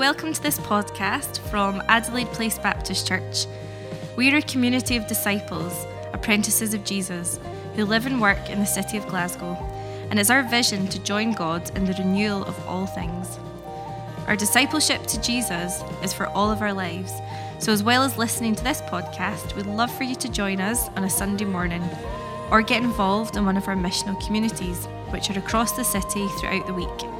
welcome to this podcast from Adelaide Place Baptist Church. We are a community of disciples, apprentices of Jesus, who live and work in the city of Glasgow, and it's our vision to join God in the renewal of all things. Our discipleship to Jesus is for all of our lives, so as well as listening to this podcast, we'd love for you to join us on a Sunday morning or get involved in one of our missional communities, which are across the city throughout the week.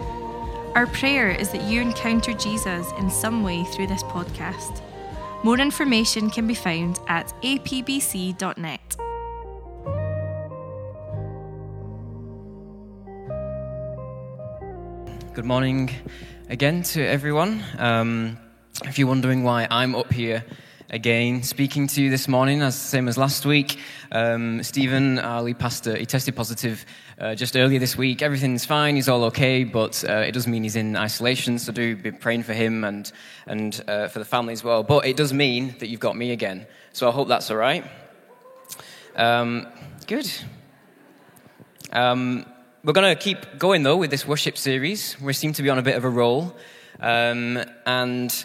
Our prayer is that you encounter Jesus in some way through this podcast. More information can be found at apbc.net. Good morning again to everyone. Um, if you're wondering why I'm up here again speaking to you this morning, as same as last week, um, Stephen, our lead pastor, he tested positive uh, just earlier this week. Everything's fine, he's all okay, but uh, it does mean he's in isolation, so do be praying for him and, and uh, for the family as well. But it does mean that you've got me again, so I hope that's all right. Um, good. Um, we're going to keep going, though, with this worship series. We seem to be on a bit of a roll. Um, and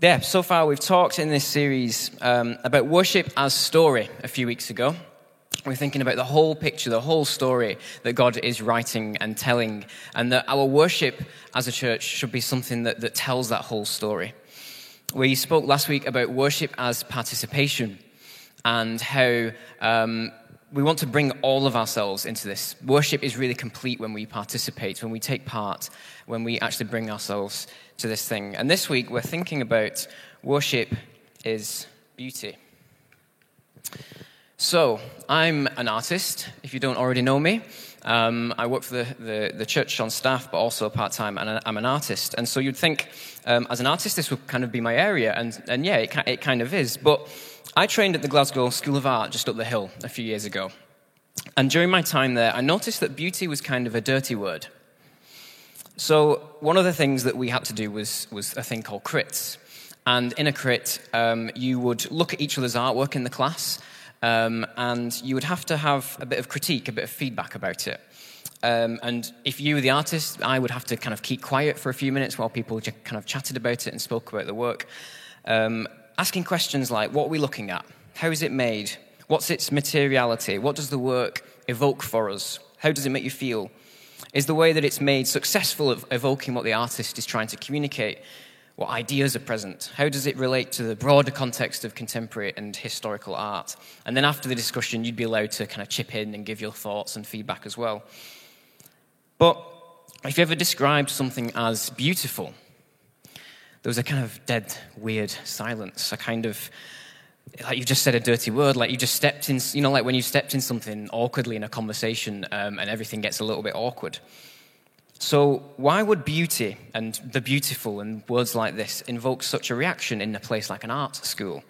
yeah, so far we've talked in this series um, about worship as story a few weeks ago. We're thinking about the whole picture, the whole story that God is writing and telling, and that our worship as a church should be something that, that tells that whole story. We spoke last week about worship as participation and how um, we want to bring all of ourselves into this. Worship is really complete when we participate, when we take part, when we actually bring ourselves to this thing. And this week we're thinking about worship is beauty. So, I'm an artist, if you don't already know me. Um, I work for the, the, the, church on staff, but also part time, and I'm an artist. And so you'd think, um, as an artist, this would kind of be my area. And, and yeah, it, it kind of is. But I trained at the Glasgow School of Art just up the hill a few years ago. And during my time there, I noticed that beauty was kind of a dirty word. So, one of the things that we had to do was, was a thing called crits. And in a crit, um, you would look at each other's artwork in the class um, and you would have to have a bit of critique, a bit of feedback about it. Um, and if you were the artist, I would have to kind of keep quiet for a few minutes while people just kind of chatted about it and spoke about the work. Um, asking questions like, what are we looking at? How is it made? What's its materiality? What does the work evoke for us? How does it make you feel? Is the way that it's made successful at evoking what the artist is trying to communicate? What ideas are present? How does it relate to the broader context of contemporary and historical art? And then after the discussion, you'd be allowed to kind of chip in and give your thoughts and feedback as well. But if you ever described something as beautiful, there was a kind of dead, weird silence, a kind of like you just said a dirty word, like you just stepped in, you know, like when you stepped in something awkwardly in a conversation um, and everything gets a little bit awkward. So, why would beauty and the beautiful and words like this invoke such a reaction in a place like an art school?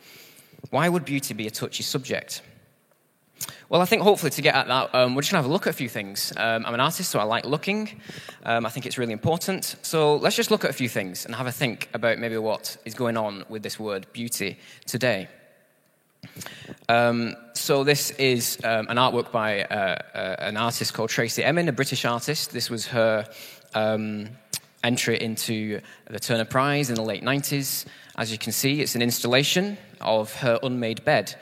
Why would beauty be a touchy subject? Well, I think hopefully to get at that, um, we're just going to have a look at a few things. Um, I'm an artist, so I like looking. Um, I think it's really important. So let's just look at a few things and have a think about maybe what is going on with this word beauty today. Um, so this is um, an artwork by uh, uh, an artist called Tracey Emin, a British artist. This was her um, entry into the Turner Prize in the late 90s. As you can see, it's an installation of her unmade bed.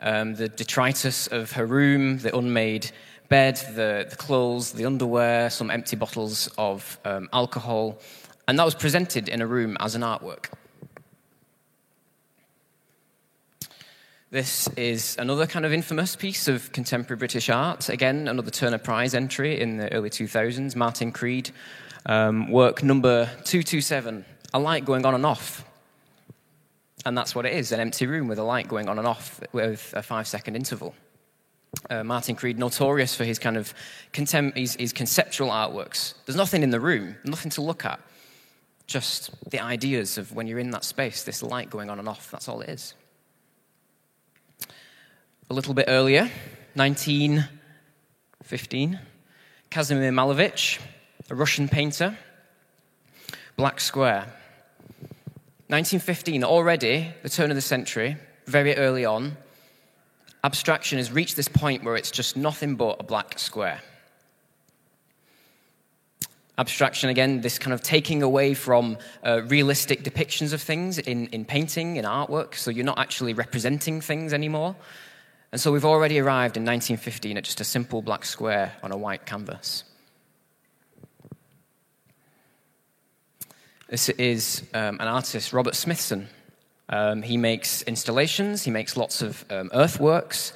Um, the detritus of her room, the unmade bed, the, the, clothes, the underwear, some empty bottles of um, alcohol, and that was presented in a room as an artwork. This is another kind of infamous piece of contemporary British art. Again, another Turner Prize entry in the early 2000s, Martin Creed. Um, work number 227, a light going on and off. And that's what it is an empty room with a light going on and off with a five second interval. Uh, Martin Creed, notorious for his kind of contem- his, his conceptual artworks. There's nothing in the room, nothing to look at. Just the ideas of when you're in that space, this light going on and off. That's all it is a little bit earlier, 1915. Kazimir Malevich, a Russian painter, Black Square. 1915, already, the turn of the century, very early on, abstraction has reached this point where it's just nothing but a black square. Abstraction, again, this kind of taking away from uh, realistic depictions of things in, in painting, in artwork, so you're not actually representing things anymore. And so we've already arrived in 1915 at just a simple black square on a white canvas. This is um, an artist, Robert Smithson. Um, he makes installations, he makes lots of um, earthworks.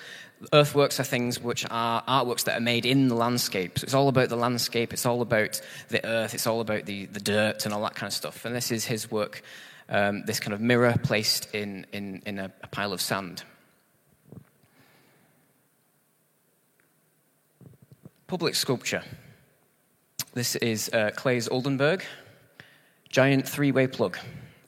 Earthworks are things which are artworks that are made in the landscape. So it's all about the landscape, it's all about the earth, it's all about the, the dirt and all that kind of stuff. And this is his work, um, this kind of mirror placed in, in, in a, a pile of sand. Public sculpture. This is uh, Claes Oldenburg giant three way plug.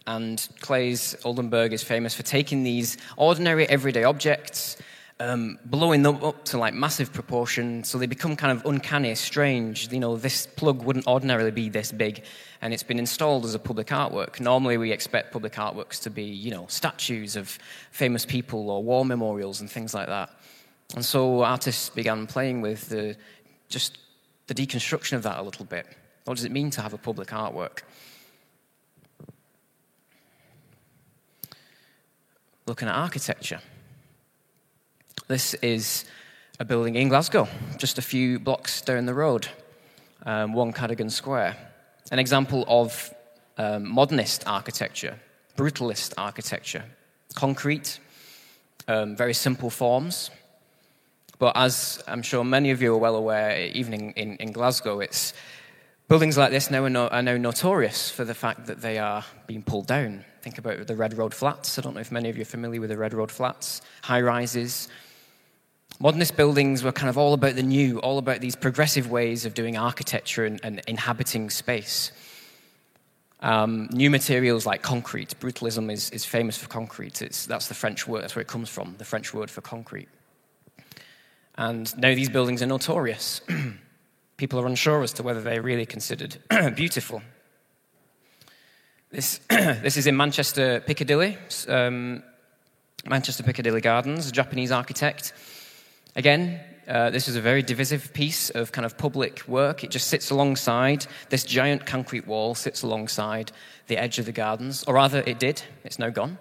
And Claes Oldenburg is famous for taking these ordinary everyday objects, um, blowing them up to like massive proportion, so they become kind of uncanny, strange. You know, this plug wouldn't ordinarily be this big, and it's been installed as a public artwork. Normally, we expect public artworks to be, you know, statues of famous people or war memorials and things like that. And so artists began playing with the, just the deconstruction of that a little bit. What does it mean to have a public artwork? looking at architecture. This is a building in Glasgow, just a few blocks down the road, um, One Cadogan Square. An example of um, modernist architecture, brutalist architecture, concrete, um, very simple forms. But as I'm sure many of you are well aware, even in, in, in Glasgow, it's buildings like this now are, no, are now notorious for the fact that they are being pulled down Think about the Red Road Flats. I don't know if many of you are familiar with the Red Road Flats, high rises. Modernist buildings were kind of all about the new, all about these progressive ways of doing architecture and, and inhabiting space. Um, new materials like concrete. Brutalism is, is famous for concrete. It's, that's the French word, that's where it comes from, the French word for concrete. And now these buildings are notorious. People are unsure as to whether they're really considered beautiful. This, this is in Manchester, Piccadilly, um, Manchester Piccadilly Gardens, a Japanese architect. Again, uh, this is a very divisive piece of kind of public work. It just sits alongside, this giant concrete wall sits alongside the edge of the gardens, or rather, it did, it's now gone.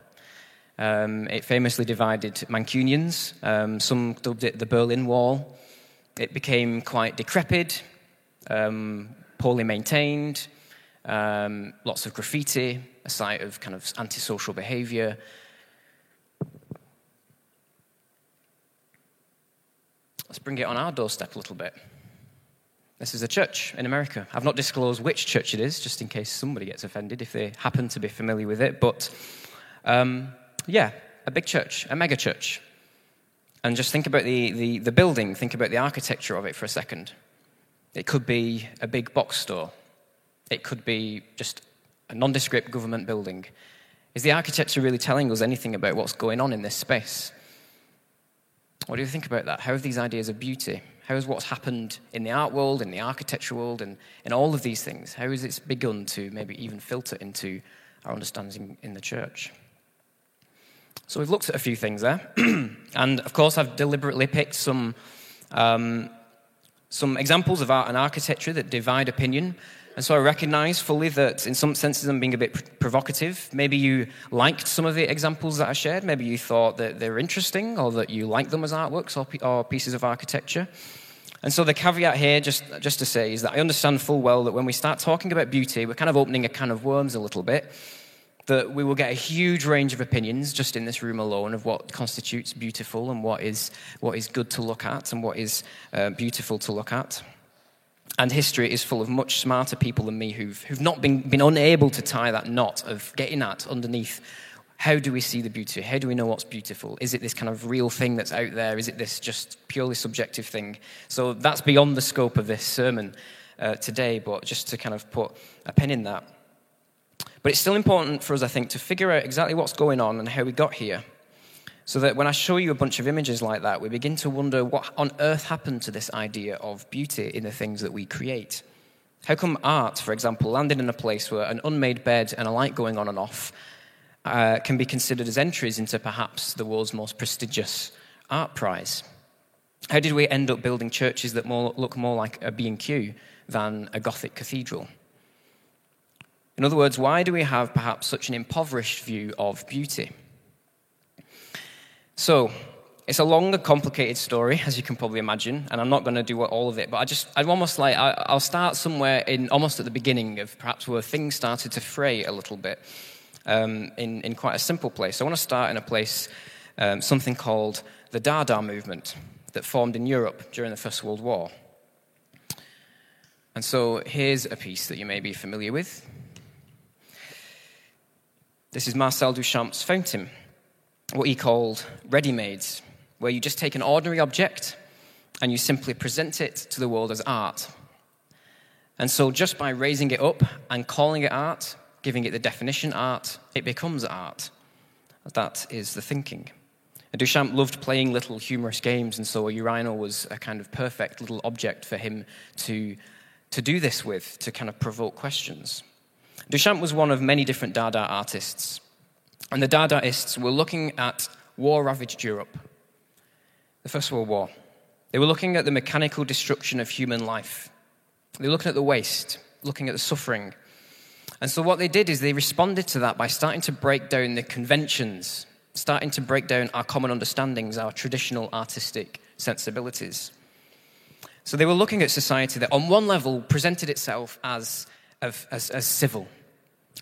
Um, it famously divided Mancunians. Um, some dubbed it the Berlin Wall. It became quite decrepit, um, poorly maintained, um, lots of graffiti, a site of kind of antisocial behavior. Let's bring it on our doorstep a little bit. This is a church in America. I've not disclosed which church it is, just in case somebody gets offended if they happen to be familiar with it. But um, yeah, a big church, a mega church. And just think about the, the, the building, think about the architecture of it for a second. It could be a big box store it could be just a nondescript government building. Is the architecture really telling us anything about what's going on in this space? What do you think about that? How have these ideas of beauty? How has what's happened in the art world, in the architecture world, and in all of these things, how has it begun to maybe even filter into our understanding in the church? So we've looked at a few things there. and of course, I've deliberately picked some, um, some examples of art and architecture that divide opinion and so I recognize fully that in some senses I'm being a bit provocative. Maybe you liked some of the examples that I shared. Maybe you thought that they're interesting or that you like them as artworks or, or pieces of architecture. And so the caveat here, just, just to say, is that I understand full well that when we start talking about beauty, we're kind of opening a can of worms a little bit. That we will get a huge range of opinions just in this room alone of what constitutes beautiful and what is, what is good to look at and what is uh, beautiful to look at. And history is full of much smarter people than me who've, who've not been, been unable to tie that knot of getting at underneath how do we see the beauty? How do we know what's beautiful? Is it this kind of real thing that's out there? Is it this just purely subjective thing? So that's beyond the scope of this sermon uh, today, but just to kind of put a pin in that. But it's still important for us, I think, to figure out exactly what's going on and how we got here. So that when I show you a bunch of images like that, we begin to wonder what on earth happened to this idea of beauty in the things that we create. How come art, for example, landed in a place where an unmade bed and a light going on and off uh, can be considered as entries into perhaps the world's most prestigious art prize? How did we end up building churches that more, look more like a B&Q than a Gothic cathedral. In other words, why do we have perhaps such an impoverished view of beauty? So, it's a long and complicated story, as you can probably imagine, and I'm not going to do all of it. But I just, I'm almost like, I'll start somewhere in almost at the beginning of perhaps where things started to fray a little bit, um, in in quite a simple place. I want to start in a place, um, something called the Dada movement, that formed in Europe during the First World War. And so here's a piece that you may be familiar with. This is Marcel Duchamp's fountain, what he called ready made, where you just take an ordinary object and you simply present it to the world as art. And so just by raising it up and calling it art, giving it the definition art, it becomes art. That is the thinking. And Duchamp loved playing little humorous games, and so a urinal was a kind of perfect little object for him to, to do this with, to kind of provoke questions. Duchamp was one of many different Dada artists, and the Dadaists were looking at war ravaged Europe, the First World War. They were looking at the mechanical destruction of human life. They were looking at the waste, looking at the suffering. And so, what they did is they responded to that by starting to break down the conventions starting to break down our common understandings, our traditional artistic sensibilities. So they were looking at society that, on one level, presented itself as, as, as, civil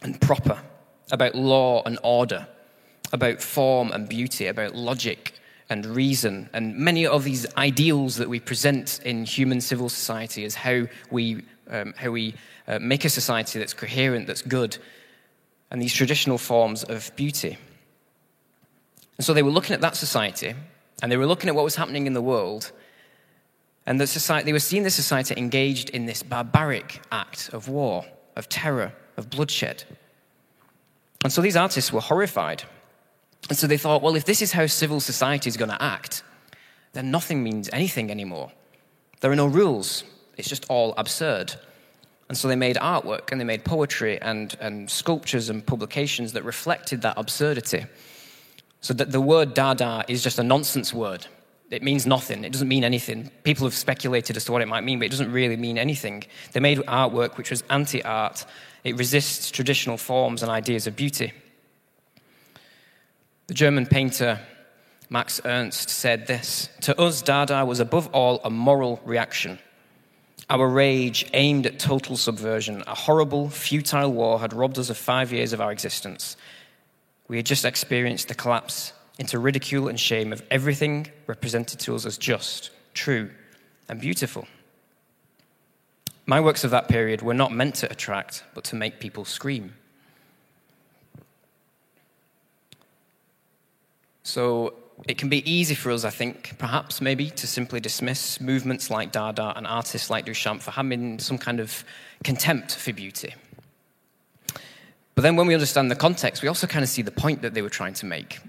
and proper, about law and order, about form and beauty, about logic and reason, and many of these ideals that we present in human civil society as how we, um, how we uh, make a society that's coherent, that's good, and these traditional forms of beauty. And so they were looking at that society, and they were looking at what was happening in the world, and the society, they were seeing the society engaged in this barbaric act of war, of terror, of bloodshed. And so these artists were horrified. And so they thought, well, if this is how civil society is going to act, then nothing means anything anymore. There are no rules, it's just all absurd. And so they made artwork and they made poetry and, and sculptures and publications that reflected that absurdity. So that the word Dada is just a nonsense word. It means nothing. It doesn't mean anything. People have speculated as to what it might mean, but it doesn't really mean anything. They made artwork which was anti art. It resists traditional forms and ideas of beauty. The German painter Max Ernst said this To us, Dada was above all a moral reaction. Our rage aimed at total subversion. A horrible, futile war had robbed us of five years of our existence. We had just experienced the collapse into ridicule and shame of everything represented to us as just, true, and beautiful. My works of that period were not meant to attract, but to make people scream. So it can be easy for us, I think, perhaps maybe, to simply dismiss movements like Dada and artists like Duchamp for having some kind of contempt for beauty. But then when we understand the context, we also kind of see the point that they were trying to make.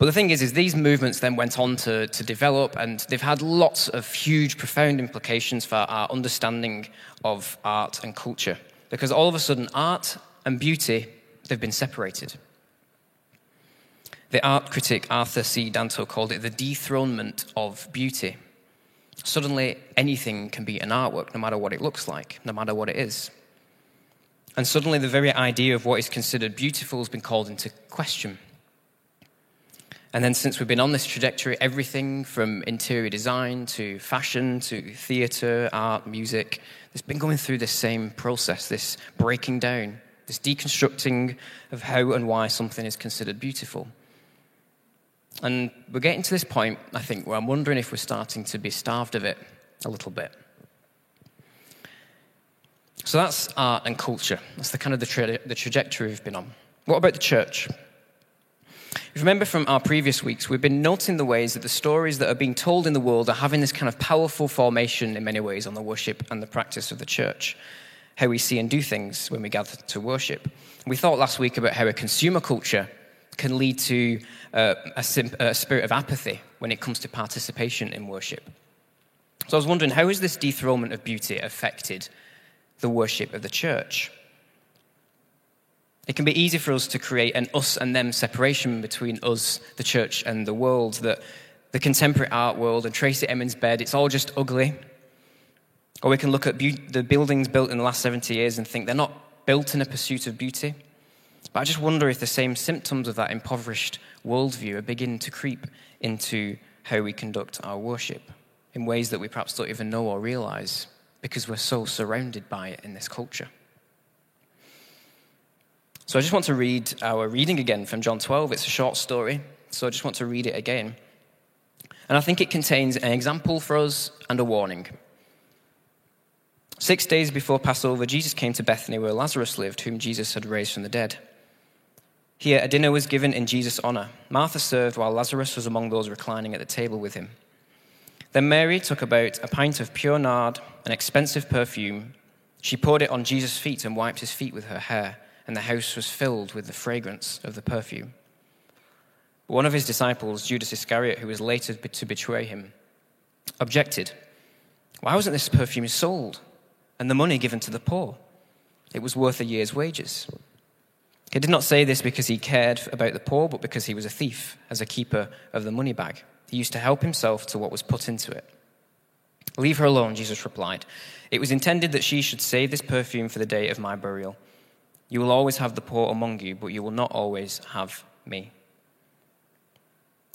But the thing is, is these movements then went on to, to develop, and they've had lots of huge, profound implications for our understanding of art and culture. Because all of a sudden, art and beauty, they've been separated. The art critic Arthur C. Danto called it the dethronement of beauty. Suddenly, anything can be an artwork, no matter what it looks like, no matter what it is. And suddenly, the very idea of what is considered beautiful has been called into question. And then, since we've been on this trajectory, everything from interior design to fashion to theatre, art, music, it's been going through this same process, this breaking down, this deconstructing of how and why something is considered beautiful. And we're getting to this point, I think, where I'm wondering if we're starting to be starved of it a little bit. So that's art and culture. That's the kind of the, tra- the trajectory we've been on. What about the church? Remember from our previous weeks, we've been noting the ways that the stories that are being told in the world are having this kind of powerful formation in many ways on the worship and the practice of the church, how we see and do things when we gather to worship. We thought last week about how a consumer culture can lead to uh, a, a spirit of apathy when it comes to participation in worship. So I was wondering, how has this dethronement of beauty affected the worship of the church. It can be easy for us to create an us and them separation between us, the church, and the world. That the contemporary art world and Tracey Emin's bed, it's all just ugly. Or we can look at be- the buildings built in the last 70 years and think they're not built in a pursuit of beauty. But I just wonder if the same symptoms of that impoverished worldview are beginning to creep into how we conduct our worship in ways that we perhaps don't even know or realize because we're so surrounded by it in this culture. So I just want to read our reading again from John 12. It's a short story, so I just want to read it again. And I think it contains an example for us and a warning. Six days before Passover, Jesus came to Bethany where Lazarus lived, whom Jesus had raised from the dead. Here, a dinner was given in Jesus' honor. Martha served while Lazarus was among those reclining at the table with him. Then Mary took about a pint of pure nard, an expensive perfume. She poured it on Jesus' feet and wiped his feet with her hair, and the house was filled with the fragrance of the perfume. One of his disciples, Judas Iscariot, who was later to betray him, objected. Why wasn't this perfume sold and the money given to the poor? It was worth a year's wages. He did not say this because he cared about the poor, but because he was a thief, as a keeper of the money bag. He used to help himself to what was put into it. Leave her alone, Jesus replied. It was intended that she should save this perfume for the day of my burial. You will always have the poor among you, but you will not always have me.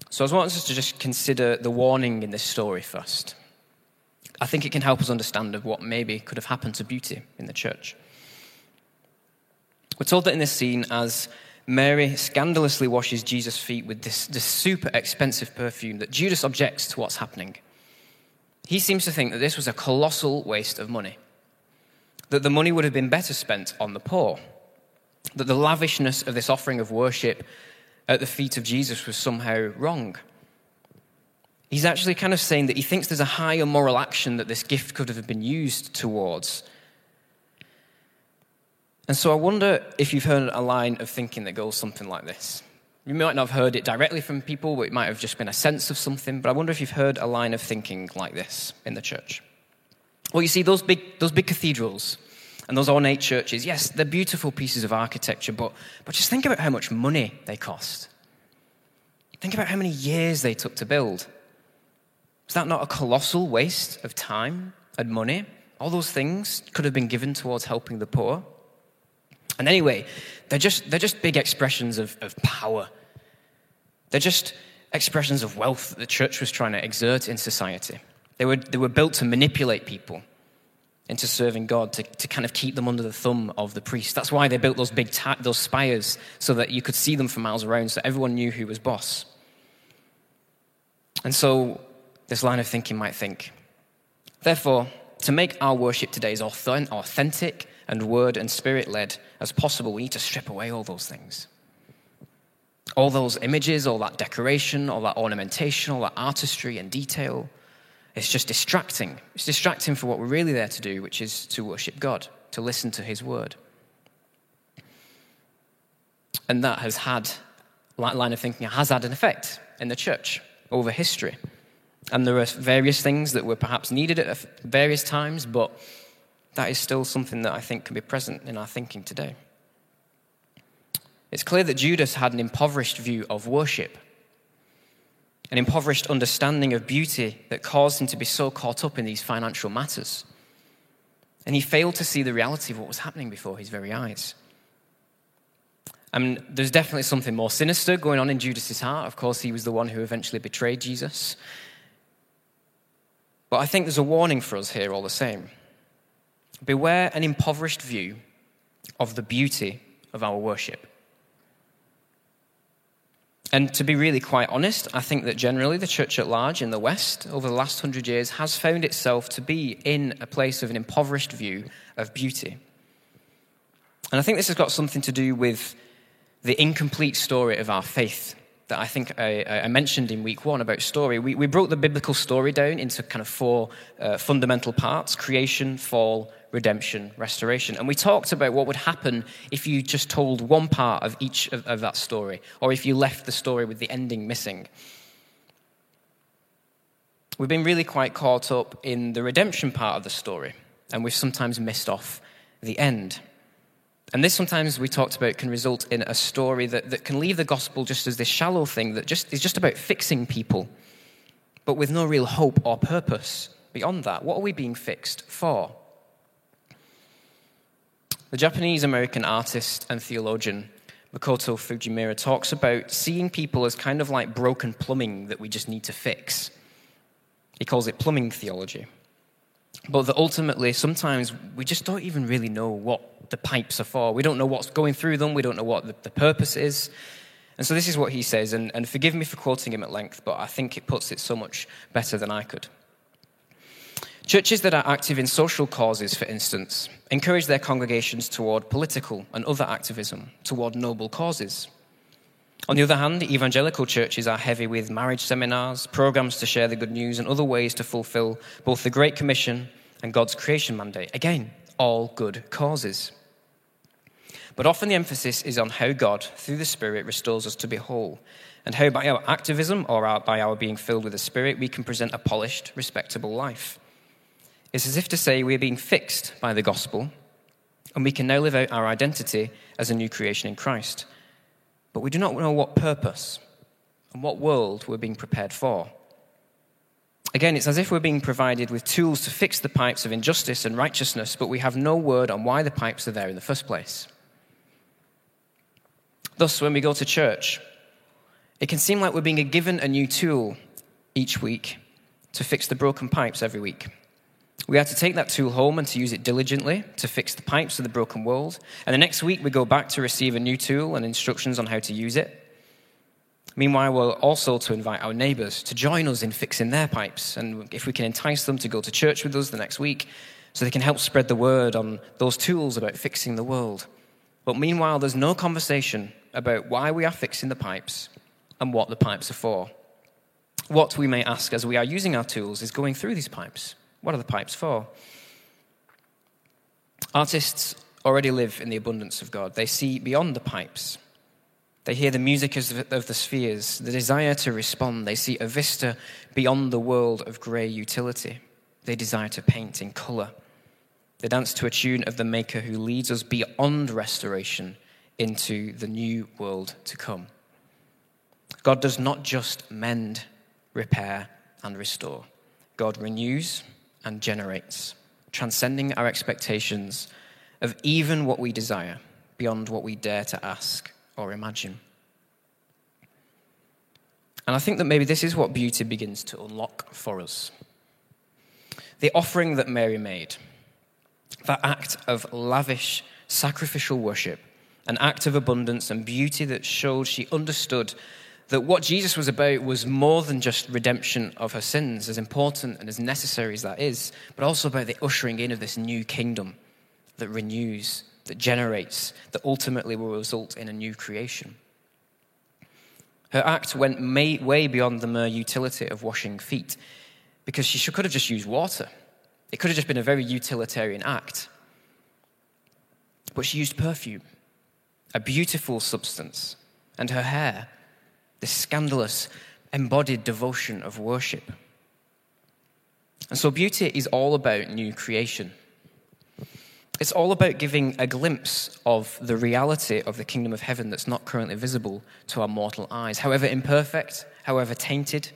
So I want us to just consider the warning in this story first. I think it can help us understand of what maybe could have happened to beauty in the church. We're told that in this scene, as Mary scandalously washes Jesus' feet with this, this super expensive perfume, that Judas objects to what's happening. He seems to think that this was a colossal waste of money, that the money would have been better spent on the poor, that the lavishness of this offering of worship at the feet of Jesus was somehow wrong. He's actually kind of saying that he thinks there's a higher moral action that this gift could have been used towards and so I wonder if you've heard a line of thinking that goes something like this. You might not have heard it directly from people, but it might have just been a sense of something. But I wonder if you've heard a line of thinking like this in the church. Well, you see, those big, those big cathedrals and those ornate churches, yes, they're beautiful pieces of architecture, but, but just think about how much money they cost. Think about how many years they took to build. Is that not a colossal waste of time and money? All those things could have been given towards helping the poor. And anyway, they're just, they're just big expressions of, of power. They're just expressions of wealth that the church was trying to exert in society. They were, they were built to manipulate people into serving God, to, to kind of keep them under the thumb of the priest. That's why they built those big ta- those spires so that you could see them for miles around, so everyone knew who was boss. And so this line of thinking might think, therefore, to make our worship today as authentic and word and spirit led as possible, we need to strip away all those things. All those images, all that decoration, all that ornamentation, all that artistry and detail. It's just distracting. It's distracting for what we're really there to do, which is to worship God, to listen to His word. And that has had, that line of thinking has had an effect in the church over history. And there are various things that were perhaps needed at various times, but that is still something that I think can be present in our thinking today. It's clear that Judas had an impoverished view of worship, an impoverished understanding of beauty that caused him to be so caught up in these financial matters. And he failed to see the reality of what was happening before his very eyes. I mean, there's definitely something more sinister going on in Judas's heart. Of course, he was the one who eventually betrayed Jesus. But I think there's a warning for us here all the same. Beware an impoverished view of the beauty of our worship. And to be really quite honest, I think that generally the church at large in the West over the last hundred years has found itself to be in a place of an impoverished view of beauty. And I think this has got something to do with the incomplete story of our faith that I think I, I, mentioned in week one about story. We, we broke the biblical story down into kind of four uh, fundamental parts creation, fall, redemption, restoration. And we talked about what would happen if you just told one part of each of, of that story, or if you left the story with the ending missing. We've been really quite caught up in the redemption part of the story, and we've sometimes missed off the end. And this sometimes we talked about can result in a story that, that can leave the gospel just as this shallow thing that just is just about fixing people, but with no real hope or purpose beyond that? What are we being fixed for? The Japanese American artist and theologian Makoto Fujimura talks about seeing people as kind of like broken plumbing that we just need to fix. He calls it plumbing theology. But that ultimately, sometimes we just don't even really know what the pipes are for. We don't know what's going through them, we don't know what the, the purpose is. And so, this is what he says, and, and forgive me for quoting him at length, but I think it puts it so much better than I could. Churches that are active in social causes, for instance, encourage their congregations toward political and other activism, toward noble causes. On the other hand, evangelical churches are heavy with marriage seminars, programs to share the good news, and other ways to fulfill both the Great Commission and God's creation mandate. Again, all good causes. But often the emphasis is on how God, through the Spirit, restores us to be whole, and how by our activism or by our being filled with the Spirit, we can present a polished, respectable life. It's as if to say we're being fixed by the gospel, and we can now live out our identity as a new creation in Christ. But we do not know what purpose and what world we're being prepared for. Again, it's as if we're being provided with tools to fix the pipes of injustice and righteousness, but we have no word on why the pipes are there in the first place. Thus, when we go to church, it can seem like we're being given a new tool each week to fix the broken pipes every week. We are to take that tool home and to use it diligently to fix the pipes of the broken world. And the next week, we go back to receive a new tool and instructions on how to use it. Meanwhile, we're also to invite our neighbors to join us in fixing their pipes. And if we can entice them to go to church with us the next week, so they can help spread the word on those tools about fixing the world. But meanwhile, there's no conversation about why we are fixing the pipes and what the pipes are for. What we may ask as we are using our tools is going through these pipes. What are the pipes for? Artists already live in the abundance of God. They see beyond the pipes. They hear the music of the spheres, the desire to respond. They see a vista beyond the world of grey utility. They desire to paint in colour. They dance to a tune of the Maker who leads us beyond restoration into the new world to come. God does not just mend, repair, and restore, God renews and generates, transcending our expectations of even what we desire beyond what we dare to ask or imagine. And I think that maybe this is what beauty begins to unlock for us. The offering that Mary made, that act of lavish sacrificial worship, an act of abundance and beauty that showed she understood that what Jesus was about was more than just redemption of her sins, as important and as necessary as that is, but also about the ushering in of this new kingdom that renews, that generates, that ultimately will result in a new creation. Her act went way beyond the mere utility of washing feet, because she could have just used water. It could have just been a very utilitarian act. But she used perfume, a beautiful substance, and her hair this scandalous, embodied devotion of worship. And so, beauty is all about new creation. It's all about giving a glimpse of the reality of the kingdom of heaven that's not currently visible to our mortal eyes, however imperfect, however tainted.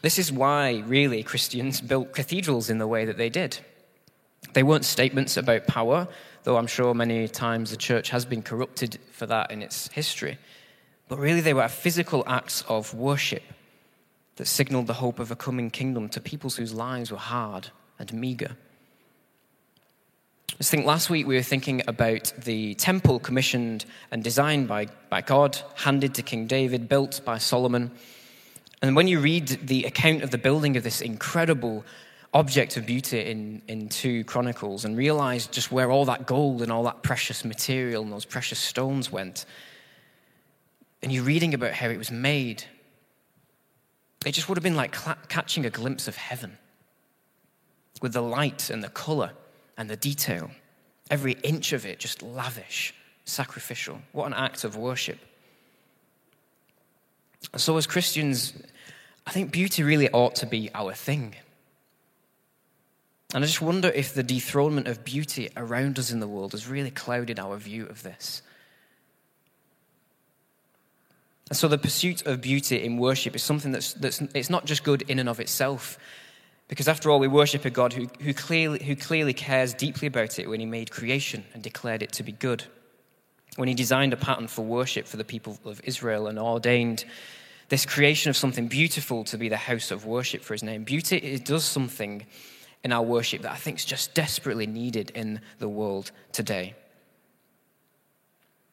This is why, really, Christians built cathedrals in the way that they did. They weren't statements about power, though I'm sure many times the church has been corrupted for that in its history. But really, they were physical acts of worship that signaled the hope of a coming kingdom to peoples whose lives were hard and meager. I think last week we were thinking about the temple commissioned and designed by, by God, handed to King David, built by Solomon. And when you read the account of the building of this incredible object of beauty in, in 2 Chronicles and realize just where all that gold and all that precious material and those precious stones went, and you're reading about how it was made, it just would have been like cl- catching a glimpse of heaven with the light and the color and the detail. Every inch of it just lavish, sacrificial. What an act of worship. So, as Christians, I think beauty really ought to be our thing. And I just wonder if the dethronement of beauty around us in the world has really clouded our view of this. And so the pursuit of beauty in worship is something that's, that's it's not just good in and of itself. Because after all, we worship a God who, who, clearly, who clearly cares deeply about it when he made creation and declared it to be good. When he designed a pattern for worship for the people of Israel and ordained this creation of something beautiful to be the house of worship for his name. Beauty it does something in our worship that I think is just desperately needed in the world today.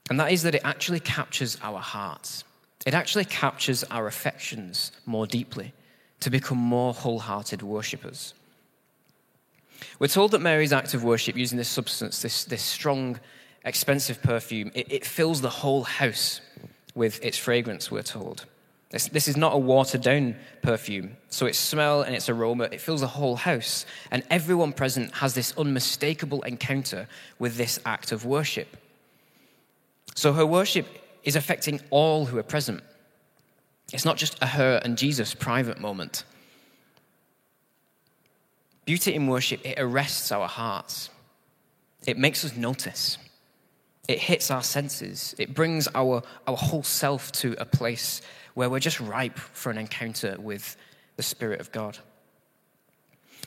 And that is that it actually captures our hearts. It actually captures our affections more deeply to become more wholehearted worshippers. We're told that Mary's act of worship using this substance, this, this strong, expensive perfume, it, it fills the whole house with its fragrance, we're told. This, this is not a watered down perfume. So its smell and its aroma, it fills the whole house. And everyone present has this unmistakable encounter with this act of worship. So her worship is affecting all who are present. It's not just a her and Jesus private moment. Beauty in worship, it arrests our hearts. It makes us notice. It hits our senses. It brings our, our whole self to a place where we're just ripe for an encounter with the Spirit of God.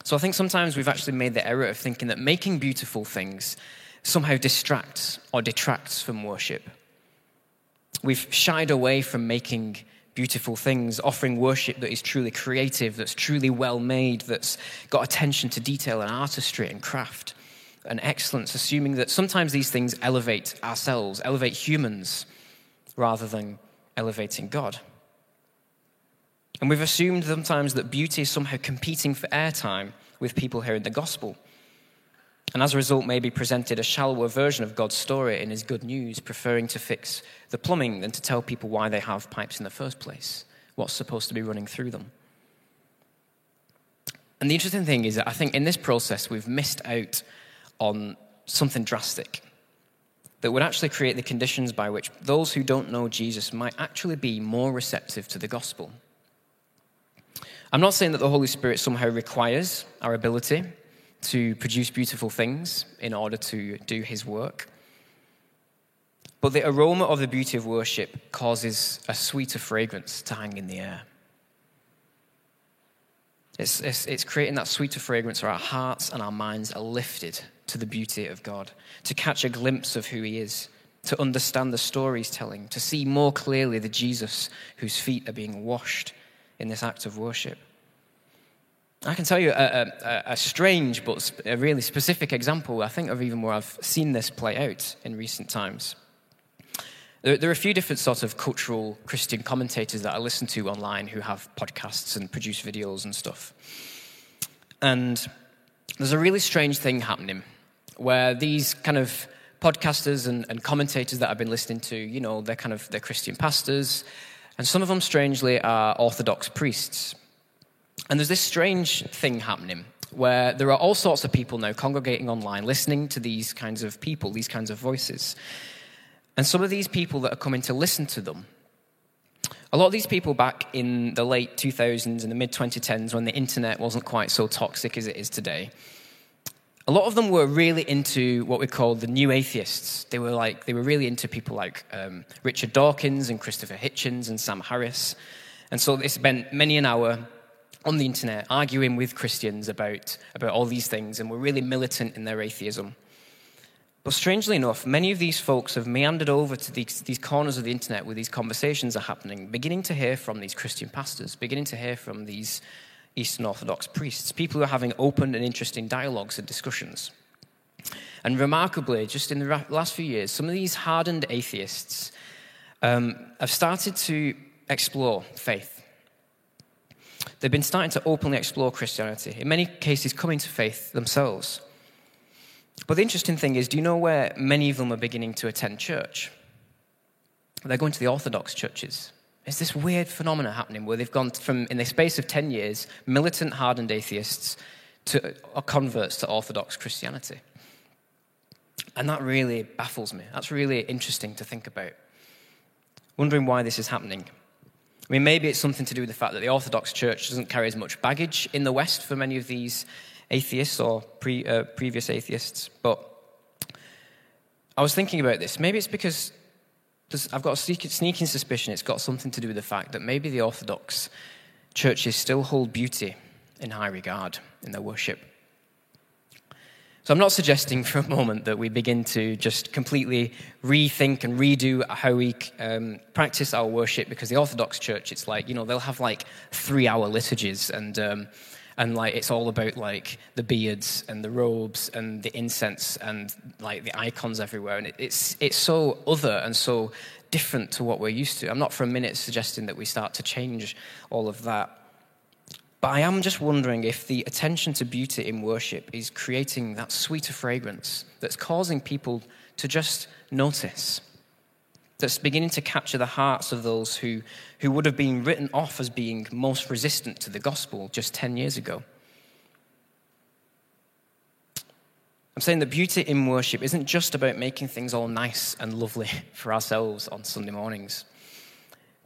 So I think sometimes we've actually made the error of thinking that making beautiful things somehow distracts or detracts from worship. We've shied away from making beautiful things, offering worship that is truly creative, that's truly well made, that's got attention to detail and artistry and craft and excellence, assuming that sometimes these things elevate ourselves, elevate humans, rather than elevating God. And we've assumed sometimes that beauty is somehow competing for airtime with people hearing the gospel. And as a result, maybe presented a shallower version of God's story in his good news, preferring to fix the plumbing than to tell people why they have pipes in the first place, what's supposed to be running through them. And the interesting thing is that I think in this process, we've missed out on something drastic that would actually create the conditions by which those who don't know Jesus might actually be more receptive to the gospel. I'm not saying that the Holy Spirit somehow requires our ability to produce beautiful things in order to do his work. But the aroma of the beauty of worship causes a sweeter fragrance to hang in the air. It's, it's, it's, creating that sweeter fragrance where our hearts and our minds are lifted to the beauty of God, to catch a glimpse of who He is, to understand the story He's telling, to see more clearly the Jesus whose feet are being washed in this act of worship. I can tell you a, a, a, strange but a really specific example, I think, of even where I've seen this play out in recent times. There, there, are a few different sorts of cultural Christian commentators that I listen to online who have podcasts and produce videos and stuff. And there's a really strange thing happening where these kind of podcasters and, and commentators that I've been listening to, you know, they're kind of they're Christian pastors, and some of them, strangely, are Orthodox priests. And there's this strange thing happening where there are all sorts of people now congregating online, listening to these kinds of people, these kinds of voices. And some of these people that are coming to listen to them, a lot of these people back in the late 2000s and the mid 2010s, when the internet wasn't quite so toxic as it is today, a lot of them were really into what we call the new atheists. They were like they were really into people like um, Richard Dawkins and Christopher Hitchens and Sam Harris, and so they spent many an hour on the internet arguing with Christians about about all these things, and were really militant in their atheism. But strangely enough, many of these folks have meandered over to these, these corners of the internet where these conversations are happening, beginning to hear from these Christian pastors, beginning to hear from these Eastern Orthodox priests, people who are having open and interesting dialogues and discussions. And remarkably, just in the last few years, some of these hardened atheists um, have started to explore faith. They've been starting to openly explore Christianity, in many cases, coming to faith themselves. But the interesting thing is, do you know where many of them are beginning to attend church? They're going to the Orthodox churches. It's this weird phenomenon happening where they've gone from, in the space of 10 years, militant, hardened atheists to converts to Orthodox Christianity. And that really baffles me. That's really interesting to think about. Wondering why this is happening. I mean, maybe it's something to do with the fact that the Orthodox Church doesn't carry as much baggage in the West for many of these atheists or pre, uh, previous atheists. But I was thinking about this. Maybe it's because I've got a sneaking suspicion it's got something to do with the fact that maybe the Orthodox churches still hold beauty in high regard in their worship. So I'm not suggesting for a moment that we begin to just completely rethink and redo how we um, practice our worship because the Orthodox Church, it's like, you know, they'll have like three hour liturgies and, um, and like it's all about like the beards and the robes and the incense and like the icons everywhere. And it, it's, it's so other and so different to what we're used to. I'm not for a minute suggesting that we start to change all of that. But I am just wondering if the attention to beauty in worship is creating that sweeter fragrance that's causing people to just notice, that's beginning to capture the hearts of those who, who would have been written off as being most resistant to the gospel just 10 years ago. I'm saying the beauty in worship isn't just about making things all nice and lovely for ourselves on Sunday mornings.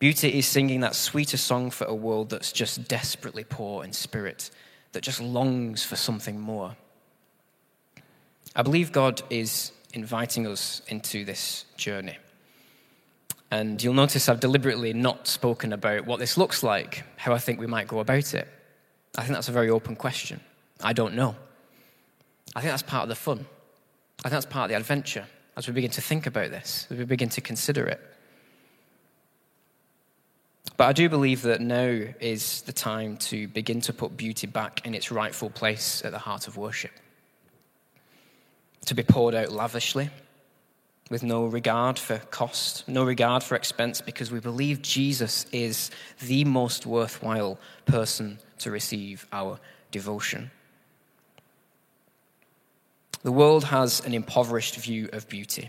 Beauty is singing that sweeter song for a world that's just desperately poor in spirit, that just longs for something more. I believe God is inviting us into this journey. And you'll notice I've deliberately not spoken about what this looks like, how I think we might go about it. I think that's a very open question. I don't know. I think that's part of the fun. I think that's part of the adventure as we begin to think about this, as we begin to consider it. But I do believe that now is the time to begin to put beauty back in its rightful place at the heart of worship. To be poured out lavishly, with no regard for cost, no regard for expense, because we believe Jesus is the most worthwhile person to receive our devotion. The world has an impoverished view of beauty.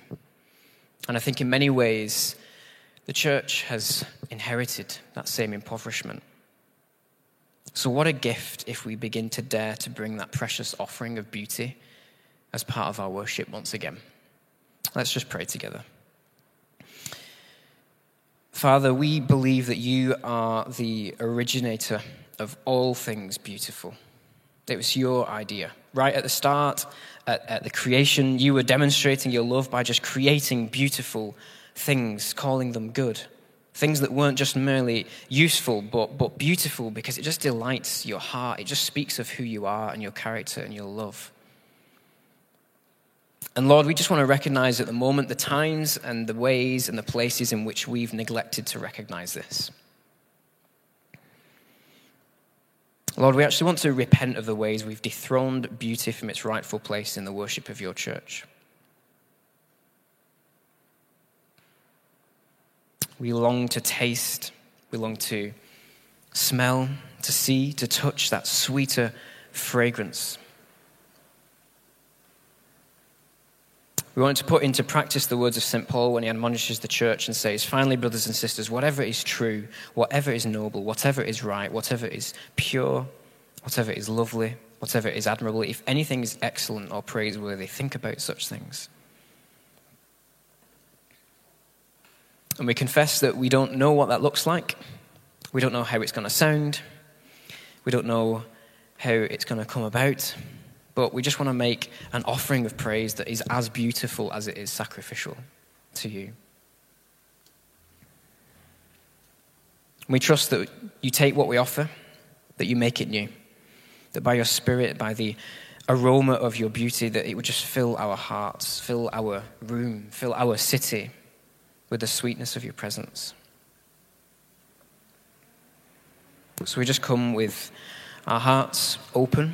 And I think in many ways, the church has inherited that same impoverishment. So, what a gift if we begin to dare to bring that precious offering of beauty as part of our worship once again. Let's just pray together. Father, we believe that you are the originator of all things beautiful. It was your idea. Right at the start, at, at, the creation, you were demonstrating your love by just creating beautiful things, calling them good. Things that weren't just merely useful, but, but beautiful because it just delights your heart. It just speaks of who you are and your character and your love. And Lord, we just want to recognize at the moment the times and the ways and the places in which we've neglected to recognize this. Lord, we actually want to repent of the ways we've dethroned beauty from its rightful place in the worship of your church. We long to taste, we long to smell, to see, to touch that sweeter fragrance. We want to put into practice the words of St. Paul when he admonishes the church and says, Finally, brothers and sisters, whatever is true, whatever is noble, whatever is right, whatever is pure, whatever is lovely, whatever is admirable, if anything is excellent or praiseworthy, think about such things. And we confess that we don't know what that looks like. We don't know how it's going to sound. We don't know how it's going to come about. But we just want to make an offering of praise that is as beautiful as it is sacrificial to you. We trust that you take what we offer, that you make it new, that by your Spirit, by the aroma of your beauty, that it would just fill our hearts, fill our room, fill our city with the sweetness of your presence. So we just come with our hearts open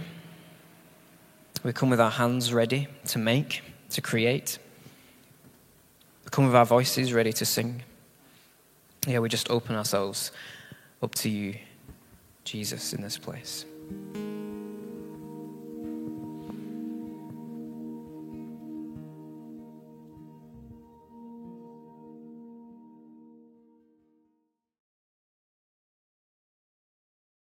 we come with our hands ready to make, to create. We come with our voices ready to sing. Yeah, we just open ourselves up to you, Jesus, in this place.